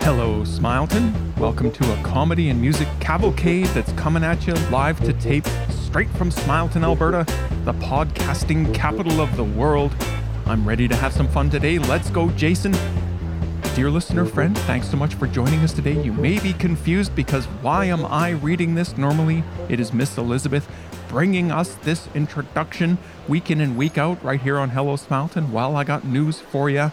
Hello, Smileton. Welcome to a comedy and music cavalcade that's coming at you live to tape straight from Smileton, Alberta, the podcasting capital of the world. I'm ready to have some fun today. Let's go, Jason. Dear listener friend, thanks so much for joining us today. You may be confused because why am I reading this? Normally, it is Miss Elizabeth bringing us this introduction week in and week out right here on Hello Smileton. Well, I got news for you.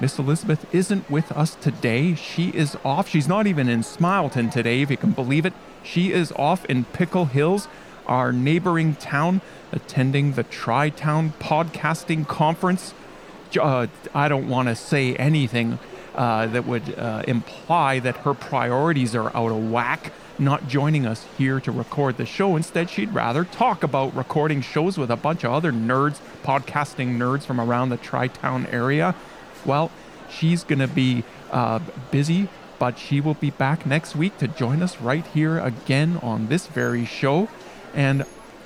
Miss Elizabeth isn't with us today. She is off. She's not even in Smileton today, if you can believe it. She is off in Pickle Hills, our neighboring town, attending the Tri Town Podcasting Conference. Uh, I don't want to say anything uh, that would uh, imply that her priorities are out of whack, not joining us here to record the show. Instead, she'd rather talk about recording shows with a bunch of other nerds, podcasting nerds from around the Tri Town area. Well, she's going to be uh, busy, but she will be back next week to join us right here again on this very show. And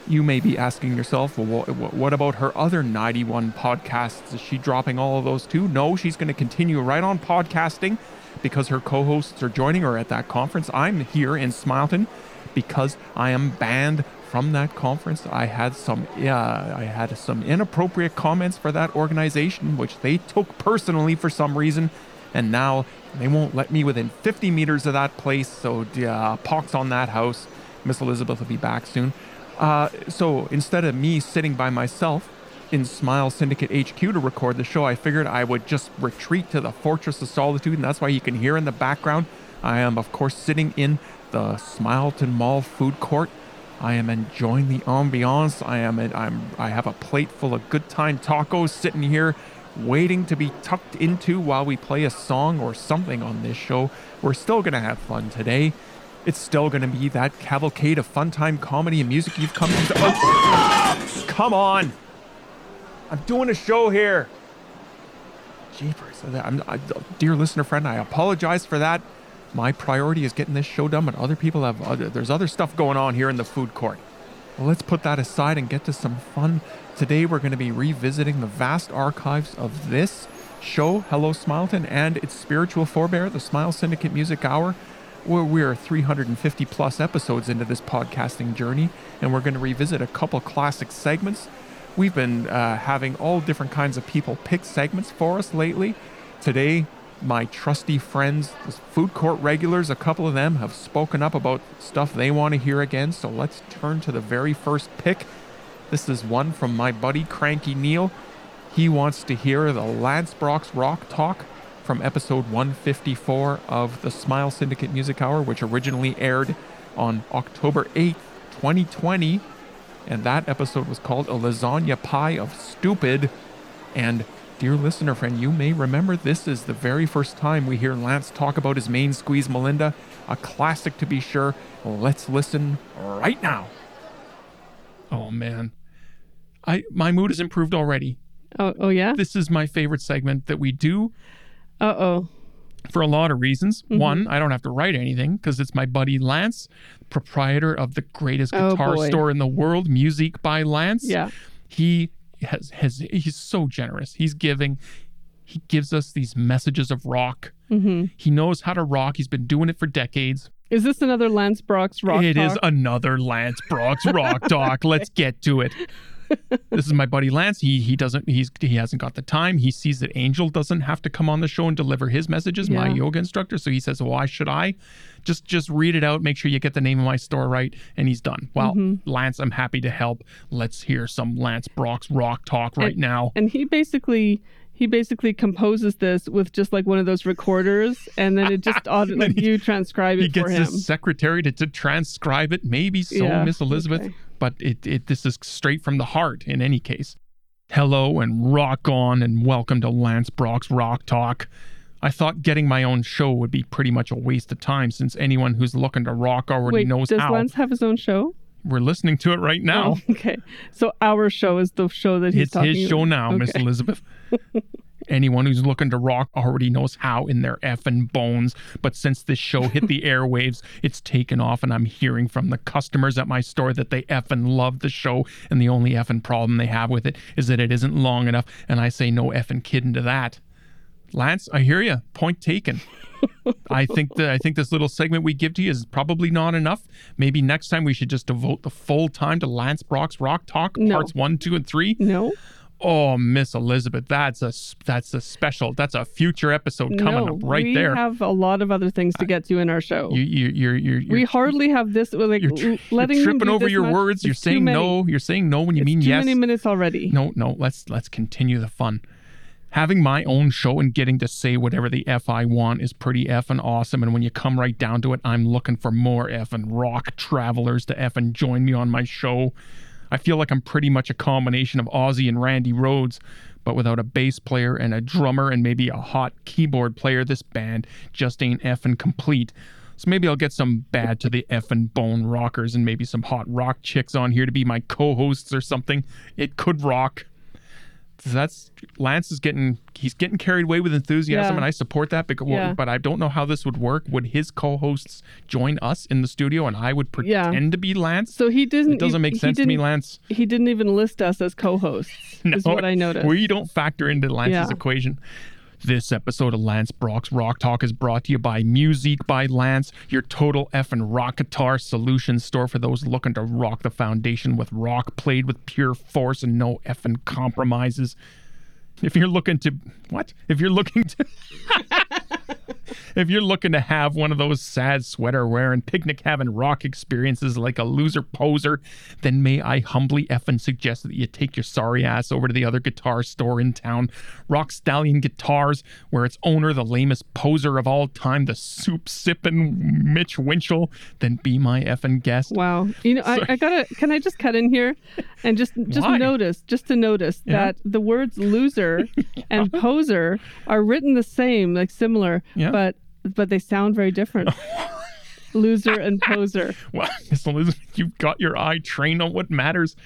you may be asking yourself, well, what about her other 91 podcasts? Is she dropping all of those too? No, she's going to continue right on podcasting because her co hosts are joining her at that conference. I'm here in Smileton because I am banned from that conference. I had some yeah, I had some inappropriate comments for that organization, which they took personally for some reason, and now they won't let me within 50 meters of that place. So yeah, pox on that house. Miss Elizabeth will be back soon. Uh, so instead of me sitting by myself in Smile Syndicate HQ to record the show, I figured I would just retreat to the Fortress of Solitude, and that's why you can hear in the background. I am, of course, sitting in the Smileton Mall food court I am enjoying the ambiance. I am I'm I have a plate full of good time tacos sitting here waiting to be tucked into while we play a song or something on this show. We're still to have fun today. It's still going to be that cavalcade of fun time comedy and music you've come to. Oh, come on. I'm doing a show here. Jeepers. I'm, I, dear listener friend, I apologize for that my priority is getting this show done, but other people have other, there's other stuff going on here in the food court. Well, let's put that aside and get to some fun. Today we're going to be revisiting the vast archives of this show, Hello Smileton, and its spiritual forebear, the Smile Syndicate Music Hour. Where we're 350 plus episodes into this podcasting journey, and we're going to revisit a couple classic segments. We've been uh, having all different kinds of people pick segments for us lately. Today, my trusty friends, food court regulars, a couple of them have spoken up about stuff they want to hear again. So let's turn to the very first pick. This is one from my buddy Cranky Neil. He wants to hear the Lance Brock's Rock Talk from episode 154 of the Smile Syndicate Music Hour, which originally aired on October 8th, 2020. And that episode was called A Lasagna Pie of Stupid. And Dear listener friend, you may remember this is the very first time we hear Lance talk about his main squeeze Melinda, a classic to be sure. Let's listen right now. Oh man. I my mood has improved already. Oh, oh yeah. This is my favorite segment that we do. Uh oh. For a lot of reasons. Mm-hmm. One, I don't have to write anything because it's my buddy Lance, proprietor of the greatest oh, guitar oh, store in the world, Music by Lance. Yeah. He has has he's so generous. He's giving. He gives us these messages of rock. Mm-hmm. He knows how to rock. He's been doing it for decades. Is this another Lance Brock's rock? It talk? is another Lance Brock's rock talk. Let's get to it. This is my buddy Lance. He he doesn't he's he hasn't got the time. He sees that Angel doesn't have to come on the show and deliver his messages, yeah. my yoga instructor. So he says, "Why should I? Just just read it out. Make sure you get the name of my store right." And he's done. Well, mm-hmm. Lance, I'm happy to help. Let's hear some Lance Brock's rock talk right and, now. And he basically he basically composes this with just like one of those recorders, and then it just like he, you transcribe it for him. He gets his secretary to, to transcribe it. Maybe so, yeah, Miss Elizabeth. Okay. But it, it this is straight from the heart. In any case, hello and rock on, and welcome to Lance Brock's Rock Talk. I thought getting my own show would be pretty much a waste of time since anyone who's looking to rock already Wait, knows does how. Does Lance have his own show? We're listening to it right now. Oh, okay. So our show is the show that he's it's talking his show about. now, okay. Miss Elizabeth. anyone who's looking to rock already knows how in their effing bones. But since this show hit the airwaves, it's taken off, and I'm hearing from the customers at my store that they effing love the show, and the only effing problem they have with it is that it isn't long enough. And I say no effing kidding to that. Lance, I hear you. Point taken. I think that I think this little segment we give to you is probably not enough. Maybe next time we should just devote the full time to Lance Brock's Rock Talk No. parts one, two, and three. No. Oh, Miss Elizabeth, that's a that's a special. That's a future episode coming no, up right we there. We have a lot of other things to get to in our show. you you you're you're, you're we hardly have this. Like you're, letting you're tripping over your much, words. You're saying no. You're saying no when you It's mean too yes. many minutes already. No, no. Let's let's continue the fun. Having my own show and getting to say whatever the f I want is pretty effing awesome. And when you come right down to it, I'm looking for more effing rock travelers to effing join me on my show. I feel like I'm pretty much a combination of Ozzy and Randy Rhoads, but without a bass player and a drummer and maybe a hot keyboard player. This band just ain't effing complete. So maybe I'll get some bad to the effing bone rockers and maybe some hot rock chicks on here to be my co-hosts or something. It could rock. That's Lance is getting he's getting carried away with enthusiasm Yeah. and I support that because Yeah. but I don't know how this would work. Would his co-hosts join us in the studio and I would Yeah. pretend to be Lance? So he didn't. It doesn't make he sense to me, Lance. He didn't even list us as co-hosts. is what I noticed. We don't factor into Lance's Yeah. equation. This episode of Lance Brock's Rock Talk is brought to you by Music by Lance, your total effing rock guitar solution store for those looking to rock the foundation with rock played with pure force and no effing compromises. If you're looking to what? If you're looking to if you're looking to have one of those sad sweater wearing, picnic having rock experiences like a loser poser, then may I humbly effing suggest that you take your sorry ass over to the other guitar store in town, Rock Stallion Guitars, where its owner, the lamest poser of all time, the soup sipping Mitch Winchell, then be my effing guest. Wow. You know, I, I gotta. Can I just cut in here, and just just Why? notice, just to notice Yeah. that the words loser and poser are written the same, like similar, Yeah. but but they sound very different. loser and poser. Well, Miss Elizabeth, you've got your eye trained on what matters.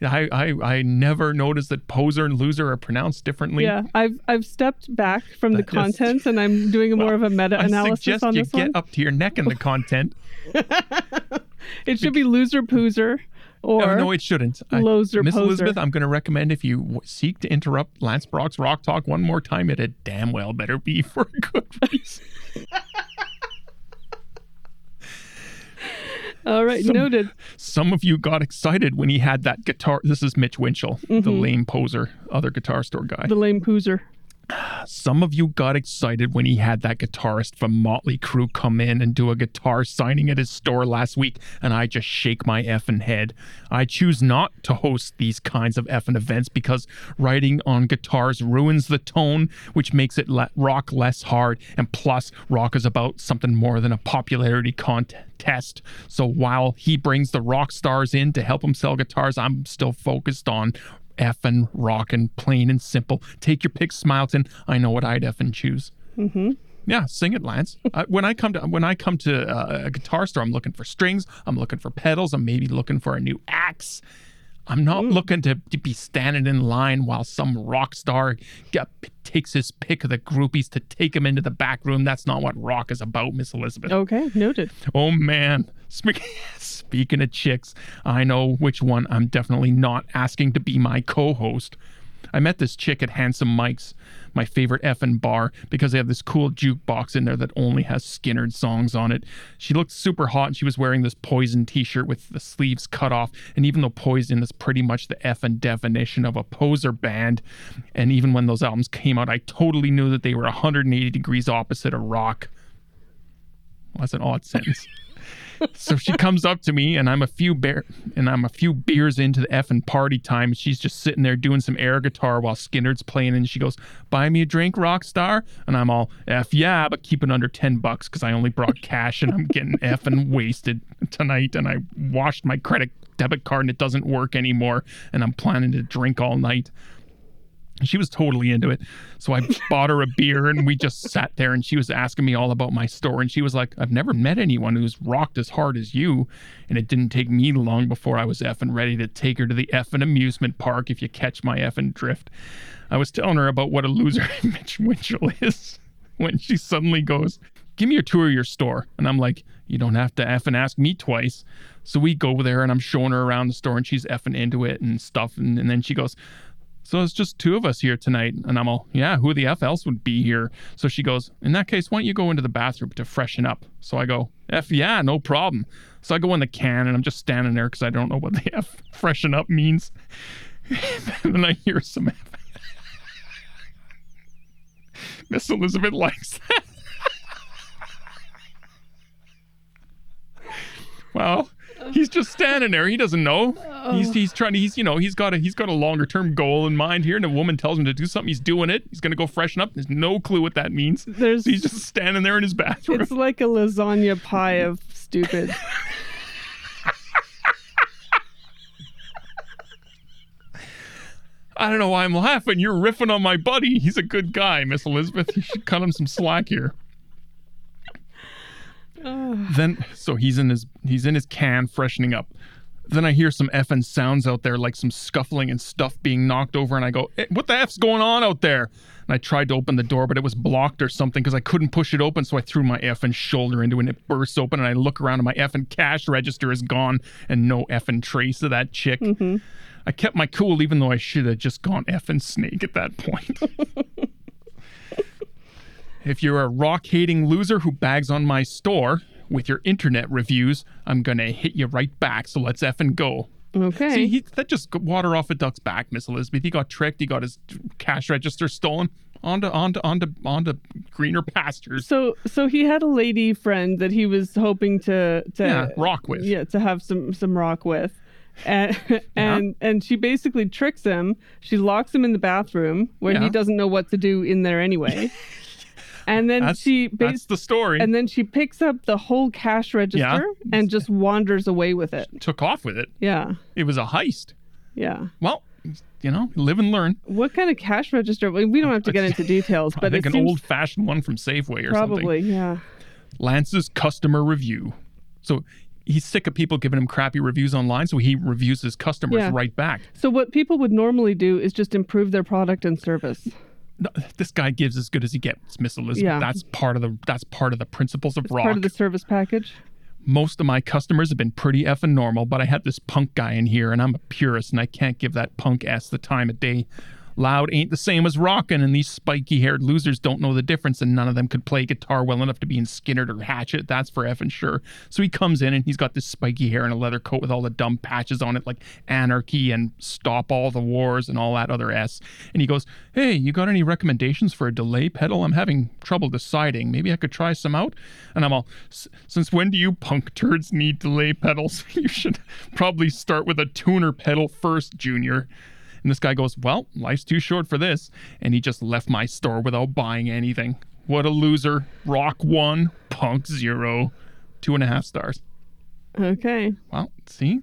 I, I, I never noticed that poser and loser are pronounced differently. Yeah, I've I've stepped back from the That just- contents, and I'm doing a more of a meta-analysis on this one. I suggest you get one. up to your neck in the content. It should be loser pooser or no, no, it shouldn't. I- loser Miss poser. Elizabeth, I'm going to recommend if you w- seek to interrupt Lance Brock's Rock Talk one more time, it had damn well better be for a good reason. All right, Some- noted. Some of you got excited when he had that guitar. This is Mitch Winchell, the Mm-hmm. lame poser, other guitar store guy. The lame pooser. Some of you got excited when he had that guitarist from Motley Crue come in and do a guitar signing at his store last week, and I just shake my effing head. I choose not to host these kinds of effing events because writing on guitars ruins the tone, which makes it rock less hard, and plus, rock is about something more than a popularity contest. So while he brings the rock stars in to help him sell guitars, I'm still focused on effing rockin', plain and simple. Take your pick, Smileton. I know what I'd effing choose. Mm-hmm. Yeah, sing it, Lance. uh, when I come to when I come to uh, a guitar store, I'm looking for strings. I'm looking for pedals. I'm maybe looking for a new axe. I'm not hmm. looking to, to be standing in line while some rock star get, takes his pick of the groupies to take him into the back room. That's not what rock is about, Miss Elizabeth. Okay, noted. Oh man. Spe- Speaking of chicks, I know which one I'm definitely not asking to be my co host. I met this chick at Handsome Mike's, my favorite effing bar, because they have this cool jukebox in there that only has Skynyrd songs on it. She looked super hot and she was wearing this Poison t shirt with the sleeves cut off. And even though Poison is pretty much the effing definition of a poser band, and even when those albums came out, I totally knew that they were 180 degrees opposite of rock. Well, that's an odd sentence. so she comes up to me and I'm a few bear and I'm a few beers into the effing party time. She's just sitting there doing some air guitar while Skynyrd's playing and she goes, Buy me a drink, rock star? And I'm all F yeah, but keep it under ten bucks because I only brought cash and I'm getting effing wasted tonight and I washed my credit debit card and it doesn't work anymore and I'm planning to drink all night. She was totally into it. So I bought her a beer and we just sat there and she was asking me all about my store. And she was like, I've never met anyone who's rocked as hard as you. And it didn't take me long before I was effing ready to take her to the effing amusement park if you catch my effing drift. I was telling her about what a loser Mitch Winchell is when she suddenly goes, Give me a tour of your store. And I'm like, You don't have to effing ask me twice. So we go there and I'm showing her around the store and she's effing into it and stuff. And, and then she goes, so it's just two of us here tonight. And I'm all, yeah, who the F else would be here? So she goes, in that case, why don't you go into the bathroom to freshen up? So I go, F yeah, no problem. So I go in the can and I'm just standing there because I don't know what the F freshen up means. and then I hear some F. Miss Elizabeth likes that. well, he's just standing there. He doesn't know. Oh. He's he's trying to. He's you know he's got a he's got a longer term goal in mind here. And a woman tells him to do something. He's doing it. He's gonna go freshen up. There's no clue what that means. There's he's just standing there in his bathroom. It's like a lasagna pie of stupid. I don't know why I'm laughing. You're riffing on my buddy. He's a good guy, Miss Elizabeth. You should cut him some slack here. then so he's in his he's in his can freshening up. Then I hear some effing sounds out there, like some scuffling and stuff being knocked over, and I go, hey, "What the f's going on out there?" And I tried to open the door, but it was blocked or something because I couldn't push it open. So I threw my effing shoulder into it, and it bursts open. And I look around, and my effing cash register is gone, and no effing trace of that chick. Mm-hmm. I kept my cool, even though I should have just gone effing snake at that point. If you're a rock hating loser who bags on my store with your internet reviews, I'm gonna hit you right back. So let's effing go. Okay. See, he, that just water off a duck's back, Miss Elizabeth. He got tricked. He got his cash register stolen. Onto onto onto onto greener pastures. So so he had a lady friend that he was hoping to to yeah, rock with. Yeah, to have some some rock with. And and yeah. and she basically tricks him. She locks him in the bathroom where yeah. he doesn't know what to do in there anyway. And then that's, she bas- that's the story. And then she picks up the whole cash register yeah. and just wanders away with it. Took off with it. Yeah. It was a heist. Yeah. Well, you know, live and learn. What kind of cash register? We don't have to get into details, but I think an seems... old-fashioned one from Safeway or probably, something. Probably, yeah. Lance's customer review. So he's sick of people giving him crappy reviews online, so he reviews his customers yeah. right back. So what people would normally do is just improve their product and service this guy gives as good as he gets, Miss Elizabeth. Yeah. That's part of the that's part of the principles of it's rock. Part of the service package. Most of my customers have been pretty effing normal, but I had this punk guy in here, and I'm a purist, and I can't give that punk ass the time of day Loud ain't the same as rockin', and these spiky haired losers don't know the difference, and none of them could play guitar well enough to be in Skynyrd or Hatchet, that's for effing sure. So he comes in and he's got this spiky hair and a leather coat with all the dumb patches on it, like Anarchy and Stop All the Wars and all that other S. And he goes, Hey, you got any recommendations for a delay pedal? I'm having trouble deciding. Maybe I could try some out? And I'm all, Since when do you punk turds need delay pedals? you should probably start with a tuner pedal first, Junior. And this guy goes, Well, life's too short for this. And he just left my store without buying anything. What a loser. Rock one, punk zero. Two and a half stars. Okay. Well, see,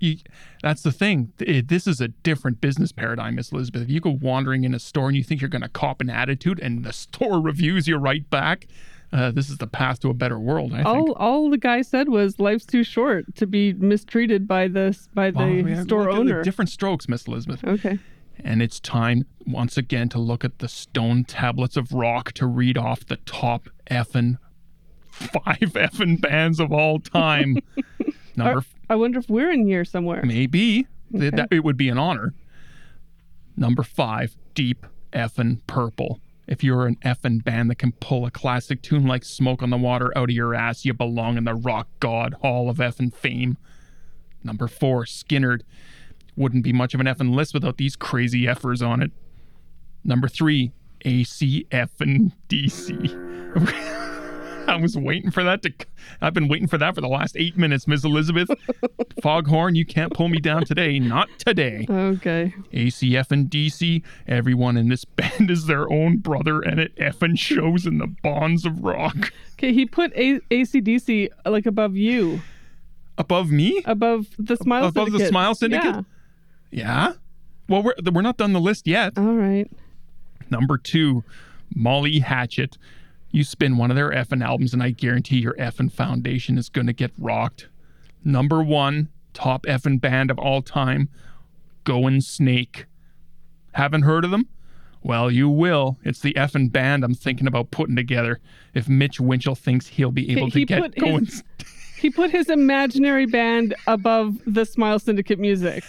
you, that's the thing. This is a different business paradigm, Miss Elizabeth. If you go wandering in a store and you think you're going to cop an attitude and the store reviews you right back, uh, this is the path to a better world. I all think. all the guy said was life's too short to be mistreated by this by the well, yeah, store owner. Different strokes, Miss Elizabeth. Okay. And it's time once again to look at the stone tablets of rock to read off the top effing five effing bands of all time. Number. I wonder if we're in here somewhere. Maybe okay. that, it would be an honor. Number five, Deep effing Purple. If you're an effing band that can pull a classic tune like Smoke on the Water out of your ass, you belong in the Rock God Hall of effing Fame. Number four, Skynyrd. Wouldn't be much of an effing list without these crazy effers on it. Number three, ACF and DC. I was waiting for that to. I've been waiting for that for the last eight minutes, Miss Elizabeth. Foghorn, you can't pull me down today. Not today. Okay. ACF and DC, everyone in this band is their own brother, and it effing shows in the bonds of rock. Okay, he put A- ACDC like above you. Above me? Above the Smile above Syndicate. the Smile Syndicate? Yeah. yeah? Well, we're we're not done the list yet. All right. Number two, Molly Hatchet. You spin one of their effing albums, and I guarantee your effing foundation is going to get rocked. Number one, top effing band of all time, Goin' Snake. Haven't heard of them? Well, you will. It's the effing band I'm thinking about putting together. If Mitch Winchell thinks he'll be able He- to he get going. his- He put his imaginary band above the Smile Syndicate music.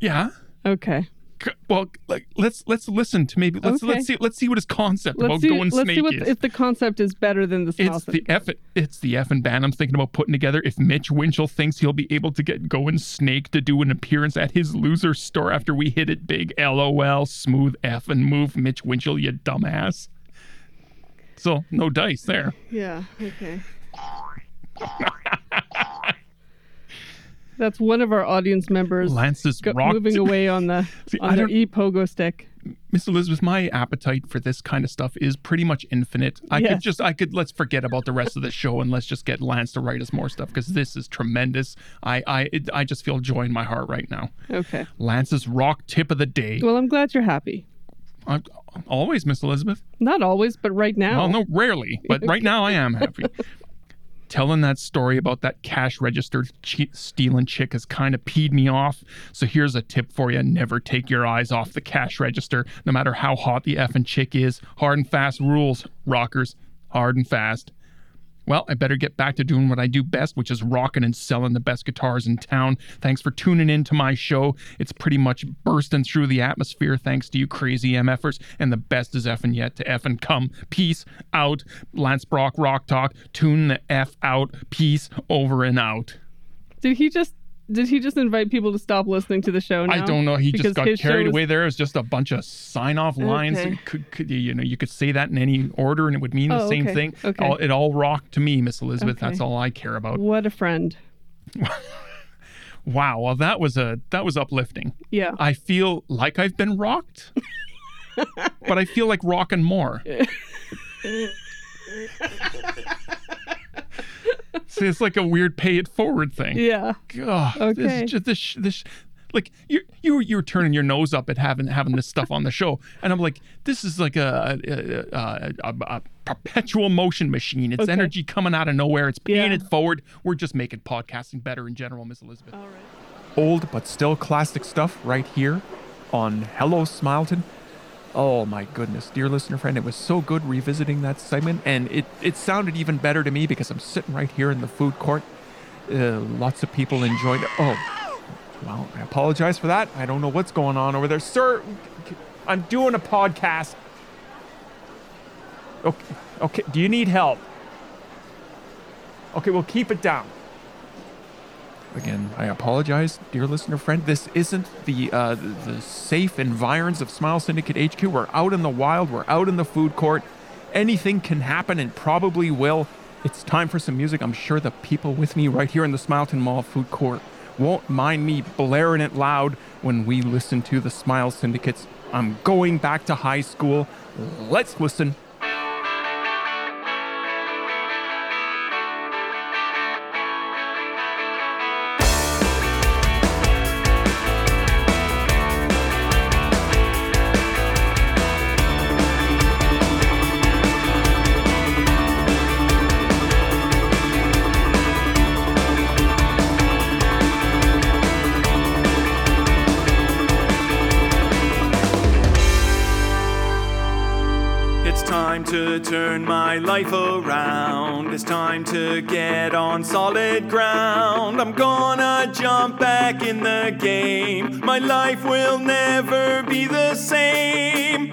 Yeah. Okay. Well, like let's let's listen to maybe let's Okay. let's see let's see what his concept Let's about see. going Let's snake see what is. if the concept is better than the Smile It's the. F. It's the effing band I'm thinking about putting together. If Mitch Winchell thinks he'll be able to get Going Snake to do an appearance at his loser store after we hit it big, LOL, smooth F and move, Mitch Winchell, you dumbass. So no dice there. Yeah. Okay. That's one of our audience members Lance's go- rock. moving away on the See, on I their e pogo stick. Miss Elizabeth, my appetite for this kind of stuff is pretty much infinite. I Yes. could just, I could, let's forget about the rest of the show and let's just get Lance to write us more stuff because this is tremendous. I, I, it, I just feel joy in my heart right now. Okay. Lance's rock tip of the day. Well, I'm glad you're happy. I'm, always, Miss Elizabeth. Not always, but right now. Well, no, rarely, but right now I am happy. Telling that story about that cash register che- stealing chick has kind of peed me off. So here's a tip for you: never take your eyes off the cash register, no matter how hot the effing chick is. Hard and fast rules, rockers. Hard and fast. Well, I better get back to doing what I do best, which is rocking and selling the best guitars in town. Thanks for tuning in to my show. It's pretty much bursting through the atmosphere thanks to you crazy MFers. And the best is effing yet to effing come. Peace out. Lance Brock Rock Talk. Tune the F out. Peace over and out. Did he just did he just invite people to stop listening to the show now? I don't know. He Because just got carried was- away there. It was just a bunch of sign off lines. Okay. Could, could, you know, you could say that in any order and it would mean the Oh, same okay. thing. Okay. All, it all rocked to me, Miss Elizabeth. Okay. That's all I care about. What a friend. Wow. Well, that was a that was uplifting. Yeah. I feel like I've been rocked, but I feel like rocking more. See, it's like a weird pay it forward thing. yeah. God, this Okay. is just this this like you you you were turning your nose up at having having this stuff on the show, and I'm like, this is like a a, a, a, a perpetual motion machine. It's Okay. energy coming out of nowhere. It's paying Yeah. it forward. We're just making podcasting better in general, Miss Elizabeth. All right. Old but still classic stuff right here on Hello Smileton. Oh my goodness, dear listener friend, it was so good revisiting that segment, and it, it sounded even better to me because I'm sitting right here in the food court. Uh, lots of people enjoyed it. Oh, well, I apologize for that. I don't know what's going on over there. Sir, I'm doing a podcast. Okay, okay, do you need help? Okay, well, keep it down. Again, I apologize, dear listener friend. This isn't the uh, the safe environs of Smile Syndicate HQ. We're out in the wild. We're out in the food court. Anything can happen, and probably will. It's time for some music. I'm sure the people with me right here in the Smileton Mall food court won't mind me blaring it loud when we listen to the Smile Syndicates. I'm going back to high school. Let's listen. To get on solid ground. I'm gonna jump back in the game. My life will never be the same.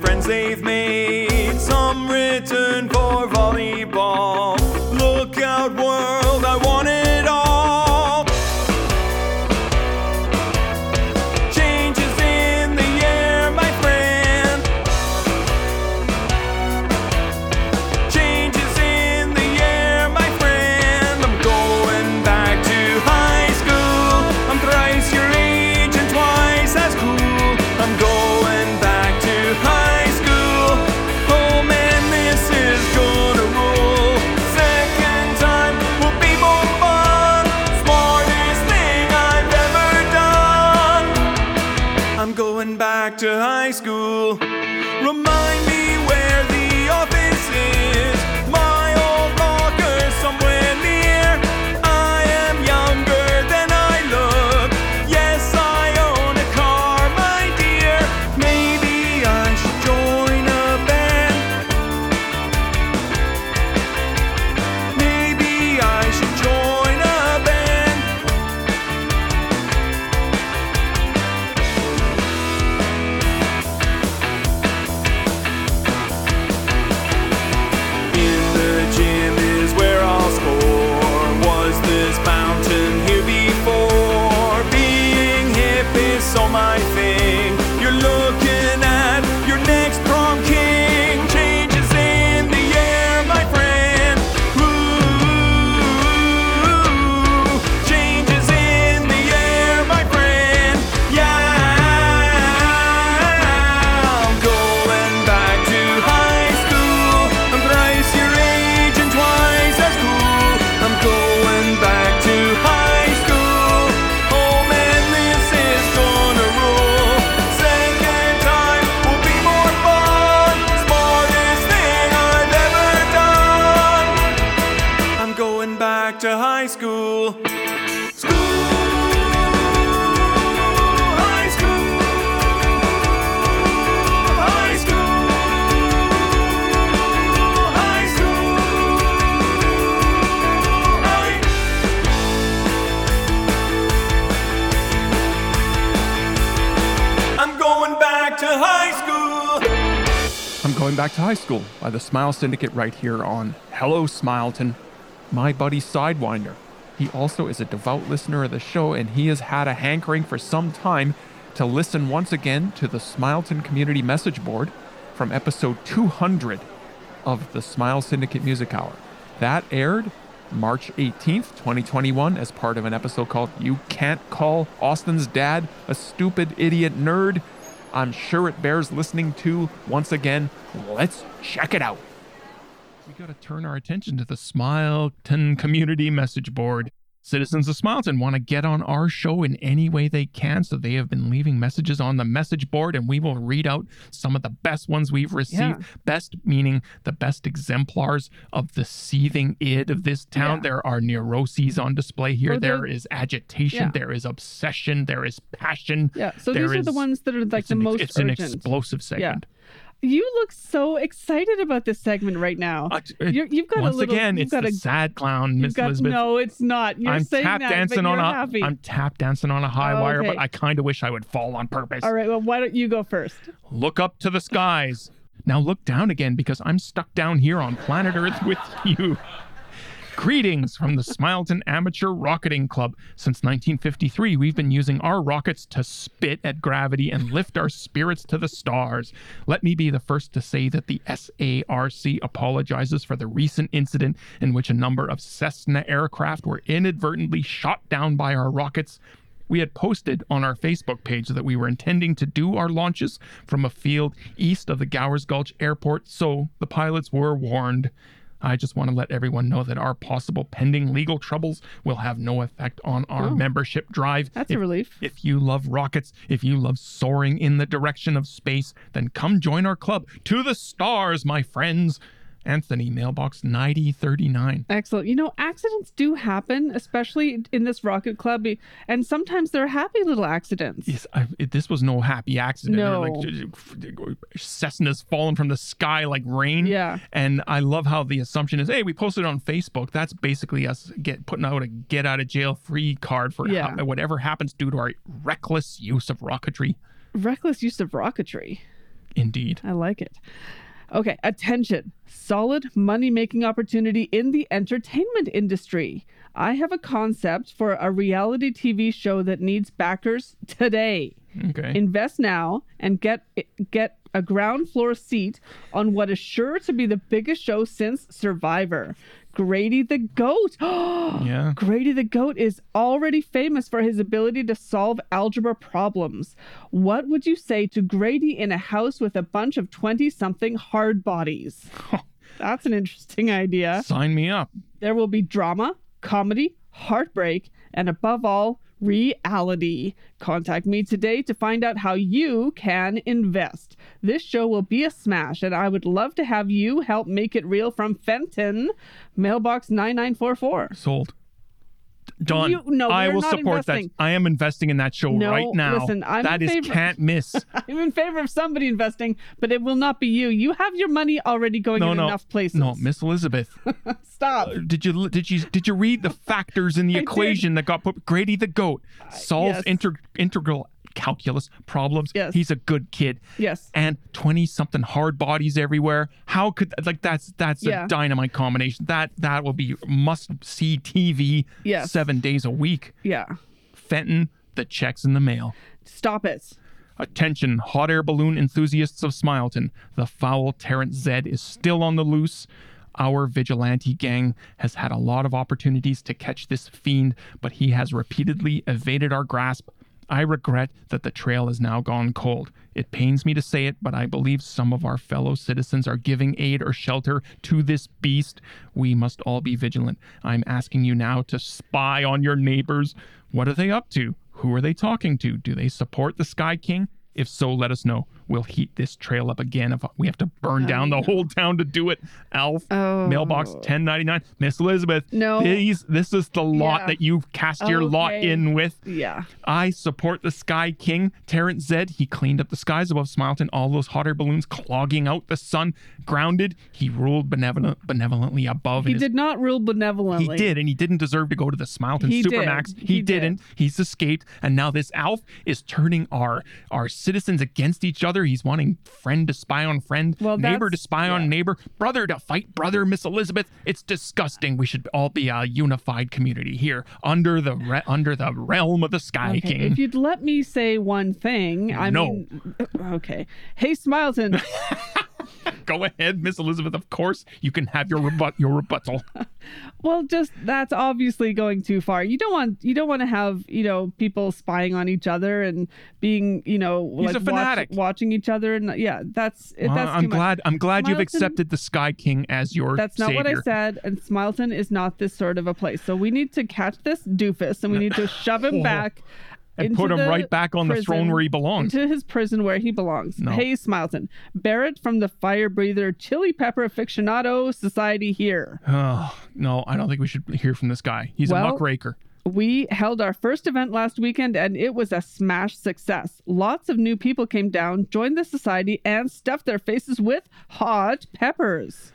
Friends they've I'm going back to high school. Remind me where the office is. High school by the Smile Syndicate right here on Hello Smileton. My buddy Sidewinder. He also is a devout listener of the show, and he has had a hankering for some time to listen once again to the Smileton Community Message Board from episode 200 of the Smile Syndicate Music Hour. That aired March 18th, 2021, as part of an episode called You Can't Call Austin's Dad a Stupid Idiot Nerd. I'm sure it bears listening to once again. Let's check it out. We got to turn our attention to the Smileton Community Message Board. Citizens of Smileton want to get on our show in any way they can, so they have been leaving messages on the message board, and we will read out some of the best ones we've received. Yeah. Best meaning the best exemplars of the seething id of this town. Yeah. There are neuroses on display here. Or the- there is agitation. Yeah. There is obsession. There is passion. Yeah. So these are the ones that are like the an, most It's an explosive segment. You look so excited about this segment right now. Uh, You're, you've got once a little. again, you've it's got the a. sad clown, Miss got, Elizabeth. no, it's not. You're I'm saying tap that, dancing on a happy. am tap dancing on a high Oh, wire, but. I kind of wish I would fall on purpose. All right. Well, why don't you go first? Look up to the skies. Now look down again because I'm stuck down here on planet Earth with you. Greetings from the Smileton Amateur Rocketing Club. Since 1953, we've been using our rockets to spit at gravity and lift our spirits to the stars. Let me be the first to say that the SARC apologizes for the recent incident in which a number of Cessna aircraft were inadvertently shot down by our rockets. We had posted on our Facebook page that we were intending to do our launches from a field east of the Gowers Gulch Airport, so the pilots were warned. I just want to let everyone know that our possible pending legal troubles will have no effect on our Oh. membership drive. That's if, a relief. if you love rockets, if you love soaring in the direction of space, then come join our club. To the stars, my friends. Anthony, mailbox 9039. Excellent. You know, accidents do happen, especially in this rocket club, and sometimes they're happy little accidents. Yes, I, it, this was no happy accident. No. Like, Cessna's fallen from the sky like rain. Yeah. And I love how the assumption is, hey, we posted it on Facebook. That's basically us get putting out a get out of jail free card for Yeah. how- whatever happens due to our reckless use of rocketry. Reckless use of rocketry. Indeed. I like it. Okay, attention. Solid money making opportunity in the entertainment industry. I have a concept for a reality TV show that needs backers today. Okay. Invest now and get get a ground floor seat on what is sure to be the biggest show since Survivor. Grady the Goat. yeah. Grady the Goat is already famous for his ability to solve algebra problems. What would you say to Grady in a house with a bunch of 20 something hard bodies? That's an interesting idea. Sign me up. There will be drama, comedy, heartbreak, and above all, reality. Contact me today to find out how you can invest. This show will be a smash, and I would love to have you help make it real from Fenton, mailbox 9944. Sold. Done. You- no, I will support investing. that. I am investing in that show No, right now. listen, I'm that in favor- can't miss. I'm in favor of somebody investing, but it will not be you. You have your money already going no, in no, enough places. no, Miss Elizabeth. Stop. Uh, did you did you did you read the factors in the I did. equation that got put? Grady the goat uh, solves yes. inter, integral calculus problems. Yes. he's a good kid. Yes. and twenty something hard bodies everywhere. How could like that's that's Yeah. a dynamite combination. That that will be must see TV. Yes. seven days a week. Yeah. Fenton, the checks in the mail. Stop it. Attention, hot air balloon enthusiasts of Smileton. The foul Terrence Zed is still on the loose. Our vigilante gang has had a lot of opportunities to catch this fiend, but he has repeatedly evaded our grasp. I regret that the trail has now gone cold. It pains me to say it, but I believe some of our fellow citizens are giving aid or shelter to this beast. We must all be vigilant. I'm asking you now to spy on your neighbors. What are they up to? Who are they talking to? Do they support the Sky King? If so, let us know. We'll heat this trail up again if we have to burn oh, down the whole town to do it. Alf, Oh. mailbox 1099. Miss Elizabeth, No. these, this is the lot Yeah. that you've cast your lot in with. Yeah. I support the Sky King, Terrence Zed. He cleaned up the skies above Smileton, all those hot air balloons clogging out the sun. Grounded, he ruled benevolent, benevolently above. He his did not rule benevolently. he did, and he didn't deserve to go to the Smileton He did. Supermax. He, He did. didn't. He's escaped, and now this Alf is turning our our citizens against each other. He's wanting friend to spy on friend, Well, neighbor to spy yeah. on neighbor, brother to fight brother. Miss Elizabeth, it's disgusting. We should all be a unified community here under the re- under the realm of the Sky Okay, King. if you'd let me say one thing, I No. mean, okay. Hey, Smileton, Go ahead, Miss Elizabeth. Of course, you can have your rebut your rebuttal. well, just that's obviously going too far. You don't want you don't want to have you know people spying on each other and being you know He's like a fanatic. watching each other and yeah, that's Well, that's I'm too much. glad. I'm glad you've accepted the Sky King as your That's not what I said, and Smileton is not this sort of a place. So we need to catch this doofus and we need to shove him oh. back And put him right back on the throne where he belongs. Into his prison where he belongs. No. Hey, Smileton. Barrett from the Fire Breather Chili Pepper Aficionado Society here. Oh, no, I don't think we should hear from this guy. He's a Well- muckraker. We held our first event last weekend and it was a smash success. Lots of new people came down, joined the society, and stuffed their faces with hot peppers.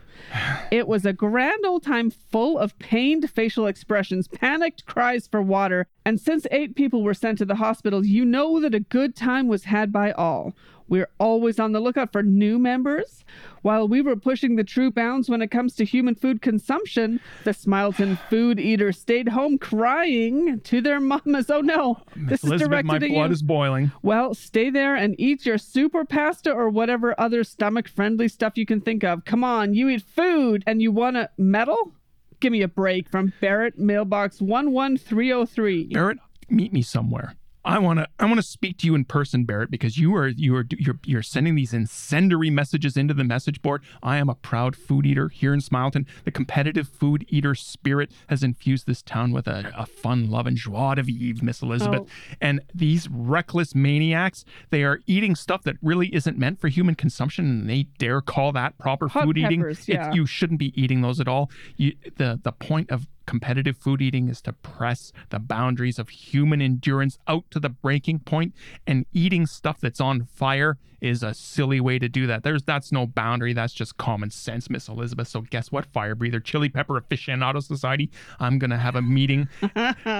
It was a grand old time full of pained facial expressions, panicked cries for water, and since eight people were sent to the hospital, you know that a good time was had by all. We're always on the lookout for new members. While we were pushing the true bounds when it comes to human food consumption, the Smileton food eaters stayed home crying to their mamas. Oh no, this is Elizabeth, directed my at blood you. is boiling. Well, stay there and eat your super pasta or whatever other stomach friendly stuff you can think of. Come on, you eat food and you want to medal? Give me a break from Barrett Mailbox 11303. Barrett, meet me somewhere. I want to I want to speak to you in person, Barrett, because you are you are you're you're sending these incendiary messages into the message board. I am a proud food eater here in Smileton. The competitive food eater spirit has infused this town with a, a fun, love, and joie de vivre, Miss Elizabeth. Oh. And these reckless maniacs, they are eating stuff that really isn't meant for human consumption, and they dare call that proper Hot food eating. peppers, It's- yeah. you shouldn't be eating those at all. You, the the point of competitive food eating is to press the boundaries of human endurance out to the breaking point and eating stuff that's on fire is a silly way to do that. There's that's no boundary. That's just common sense miss elizabeth. So guess what fire breather? Chili pepper aficionado society i'm gonna have a meeting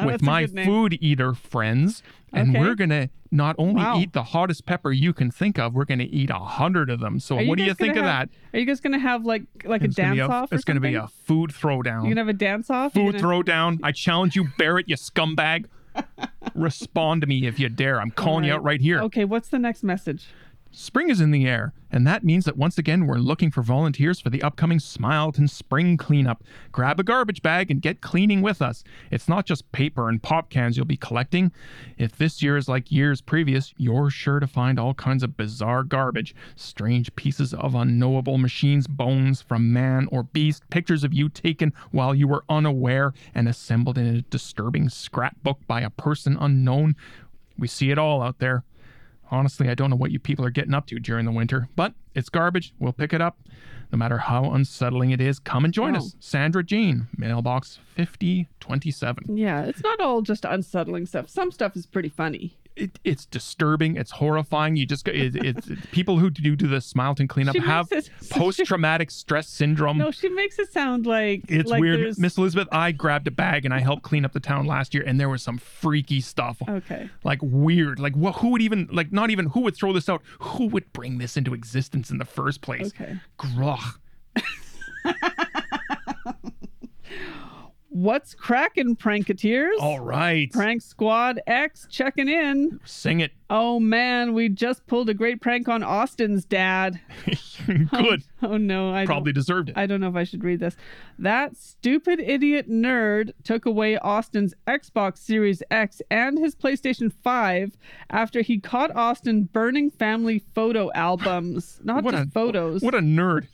with my food eater friends and Okay. we're gonna not only Wow. eat the hottest pepper you can think of we're gonna eat a hundred of them so what do you think gonna of have- that Are you guys gonna have like like a it's gonna dance a, off? or it's gonna be a food throwdown You gonna have a dance off? food throwdown. I challenge you, Barrett, you scumbag. Respond to me if you dare. I'm calling you out right here. Okay, what's the next message? Spring is in the air, and that means that once again we're looking for volunteers for the upcoming Smileton Spring Cleanup. Grab a garbage bag and get cleaning with us. It's not just paper and pop cans you'll be collecting. If this year is like years previous, you're sure to find all kinds of bizarre garbage strange pieces of unknowable machines, bones from man or beast, pictures of you taken while you were unaware and assembled in a disturbing scrapbook by a person unknown. We see it all out there. Honestly, I don't know what you people are getting up to during the winter, but it's garbage. We'll pick it up. No matter how unsettling it is, come and join Oh. us. Sandra Jean, mailbox 5027. Yeah, it's not all just unsettling stuff. Some stuff is pretty funny. It, it's disturbing. It's horrifying. You just, it, it's people who do, do the Smileton cleanup have post traumatic stress syndrome. No, she makes it sound like It's like weird. Miss Elizabeth, I grabbed a bag and I helped clean up the town last year, and there was some freaky stuff. Okay. Like weird. Like what? Who would even like? Not even who would throw this out? Who would bring this into existence in the first place? Okay. Grugh. What's cracking, pranketeers? All right. Prank Squad X checking in. Sing it. Oh man, we just pulled a great prank on Austin's dad. Good. Oh no, I Probably deserved it. I don't know if I should read this. That stupid idiot nerd took away Austin's Xbox Series X and his PlayStation 5 after he caught Austin burning family photo albums. Not what just a photos. What a nerd.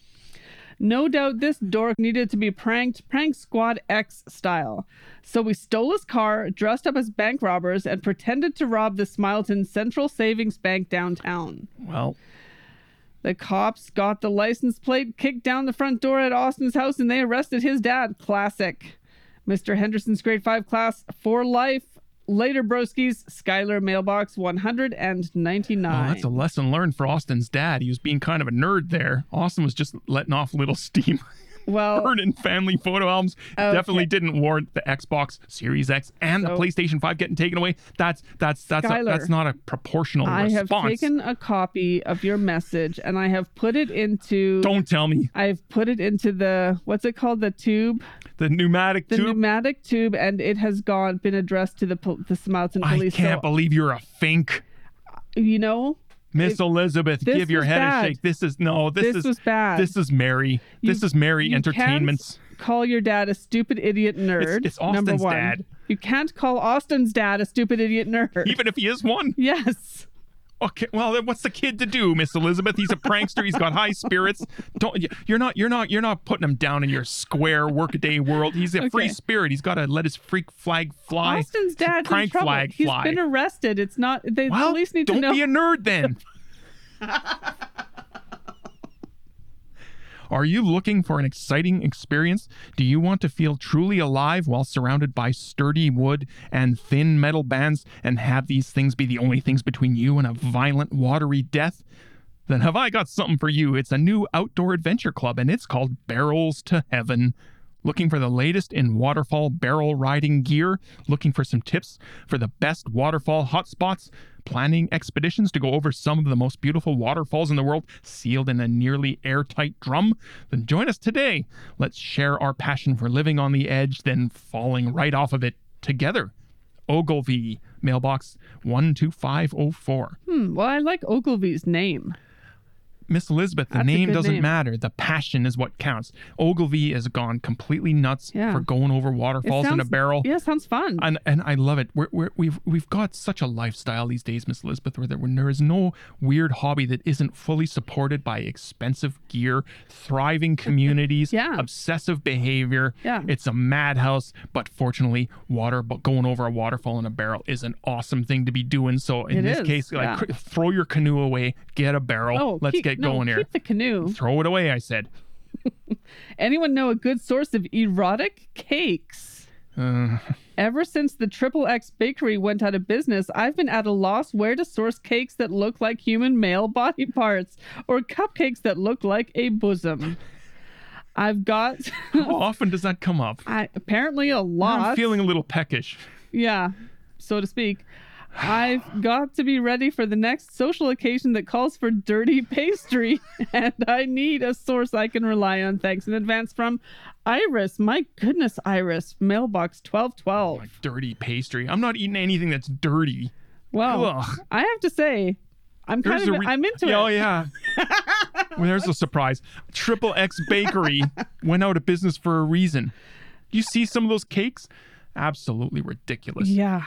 No doubt this dork needed to be pranked, Prank Squad X style. So we stole his car, dressed up as bank robbers, and pretended to rob the Smileton Central Savings Bank downtown. Well, The cops got the license plate kicked down the front door at Austin's house and they arrested his dad. Classic. Mr. Henderson's grade 5 class for life. Later broskies, Skylar mailbox 199. oh, that's a lesson learned for Austin's dad. He was being kind of a nerd there. Austin was just letting off little steam. Well, Burning family photo albums Okay. definitely didn't warrant the Xbox Series X and the PlayStation 5 getting taken away. That's that's that's a, that's not a proportional I have taken a copy of your message and I have put it into Don't tell me I've put it into the what's it called the tube the pneumatic the tube. The pneumatic tube and it has gone been addressed to the the I police I can't so, believe you're a fink. you know Miss Elizabeth, this give your head bad. a shake. This is no, this, this, is was bad this is Mary. this is Mary you Entertainment's. call your dad a stupid idiot nerd it's number Austin's one dad. you can't call Austin's dad a stupid idiot nerd Even if he is one. yes Okay, well, then what's the kid to do, Miss Elizabeth? He's a prankster. He's got high spirits. Don't you're not you're not you're not putting him down in your square workaday world. He's a free spirit. He's got to let his freak flag fly. Austin's dad's in prank trouble. flag He's fly. been arrested. It's not. They, well, the police need don't to know. be a nerd then. Are you looking for an exciting experience? Do you want to feel truly alive while surrounded by sturdy wood and thin metal bands and have these things be the only things between you and a violent, watery death? Then have I got something for you. It's a new outdoor adventure club and it's called Barrels to Heaven. Looking for the latest in waterfall barrel riding gear? Looking for some tips for the best waterfall hotspots? Planning expeditions to go over some of the most beautiful waterfalls in the world sealed in a nearly airtight drum? Then join us today. Let's share our passion for living on the edge, then falling right off of it together. Ogilvy, mailbox 12504. Hmm, well, I like Ogilvy's name. Miss Elizabeth, the That's name doesn't name. matter. The passion is what counts. Ogilvy has gone completely nuts Yeah. for going over waterfalls in a barrel. Yeah, sounds fun. And and I love it. We're, we're, we've we've got such a lifestyle these days, Miss Elizabeth, where there, when there is no weird hobby that isn't fully supported by expensive gear, thriving communities, Yeah. obsessive behavior. Yeah. It's a madhouse, but fortunately, water but going over a waterfall in a barrel is an awesome thing to be doing. So in It this is, case, like yeah. throw your canoe away, get a barrel, oh, let's keep- get no, going here. Keep the canoe. Throw it away, I said. Anyone know a good source of erotic cakes? Uh, Ever since the Triple X Bakery went out of business, I've been at a loss where to source cakes that look like human male body parts or cupcakes that look like a bosom. I've got how often does that come up? I, apparently a lot. I'm feeling a little peckish. yeah, so to speak. I've got to be ready for the next social occasion that calls for dirty pastry, and I need a source I can rely on. Thanks in advance from Iris. My goodness, Iris. Mailbox 1212. Like dirty pastry. I'm not eating anything that's dirty. Well, Ugh. I have to say, I'm kind of re- I'm into yeah, Oh yeah. well, there's a surprise. Triple X Bakery went out of business for a reason. You see some of those cakes? Absolutely ridiculous. Yeah.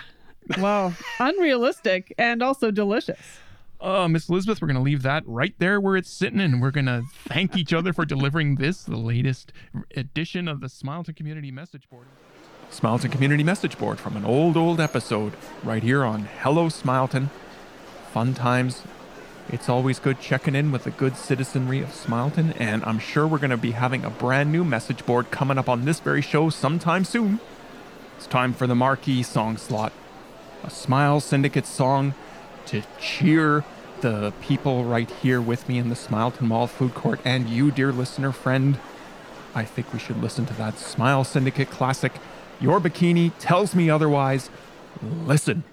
Well, unrealistic and also delicious. Oh, Miss Elizabeth, we're going to leave that right there where it's sitting, and we're going to thank each other for delivering this, the latest edition of the Smileton Community Message Board. Smileton Community Message Board from an old, old episode right here on Hello Smileton. Fun times. It's always good checking in with the good citizenry of Smileton, and I'm sure we're going to be having a brand new message board coming up on this very show sometime soon. It's time for the marquee song slot a Smile Syndicate song to cheer the people right here with me in the Smileton Mall food court and you, dear listener friend. I think we should listen to that Smile Syndicate classic. Your bikini tells me otherwise. Listen.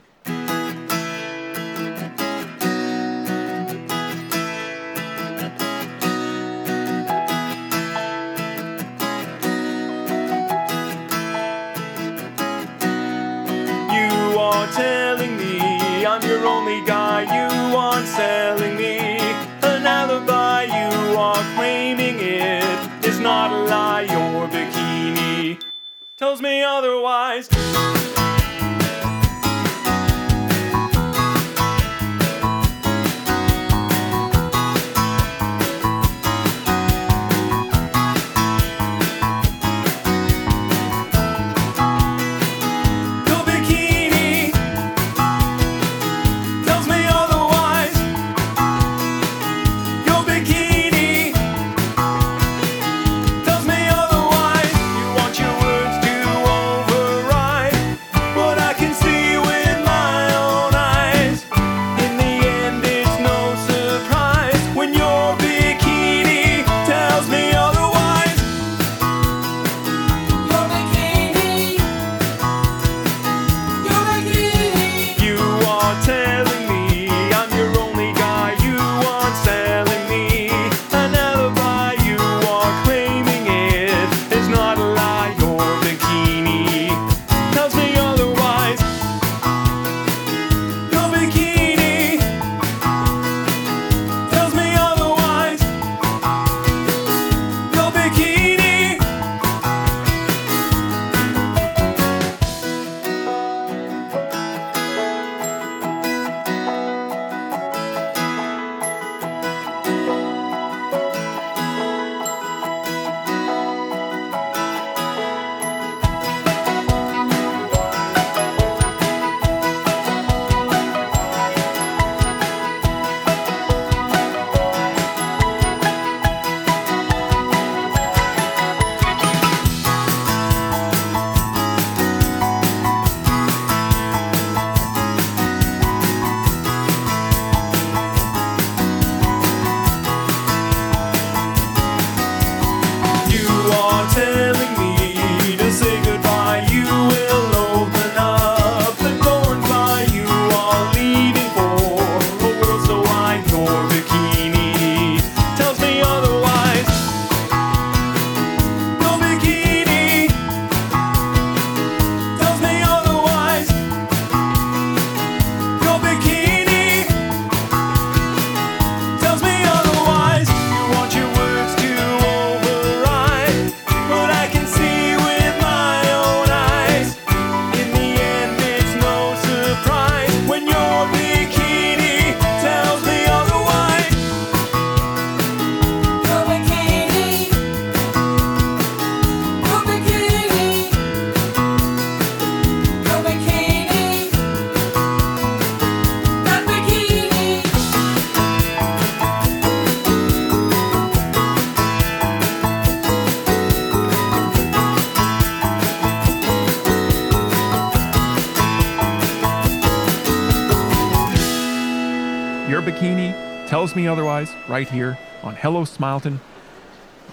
Tells me otherwise right here on Hello Smileton.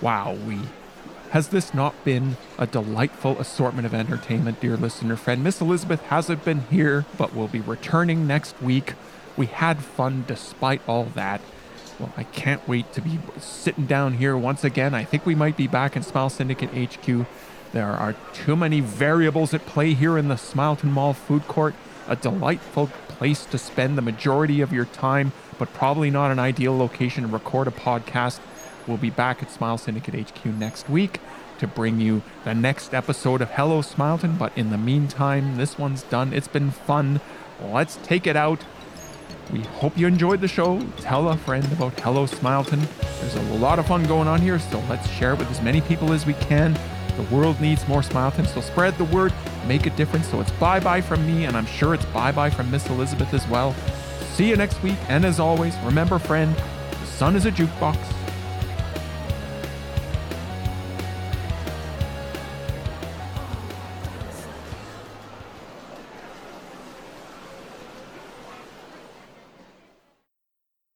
Wow, we. Has this not been a delightful assortment of entertainment, dear listener friend? Miss Elizabeth hasn't been here, but will be returning next week. We had fun despite all that. Well, I can't wait to be sitting down here once again. I think we might be back in Smile Syndicate HQ. There are too many variables at play here in the Smileton Mall food court. A delightful place to spend the majority of your time, but probably not an ideal location to record a podcast. We'll be back at Smile Syndicate HQ next week to bring you the next episode of Hello Smileton. But in the meantime, this one's done. It's been fun. Let's take it out. We hope you enjoyed the show. Tell a friend about Hello Smileton. There's a lot of fun going on here, so let's share it with as many people as we can. The world needs more Smileton, so spread the word, make a difference. So it's bye bye from me, and I'm sure it's bye bye from Miss Elizabeth as well. See you next week, and as always, remember, friend, the sun is a jukebox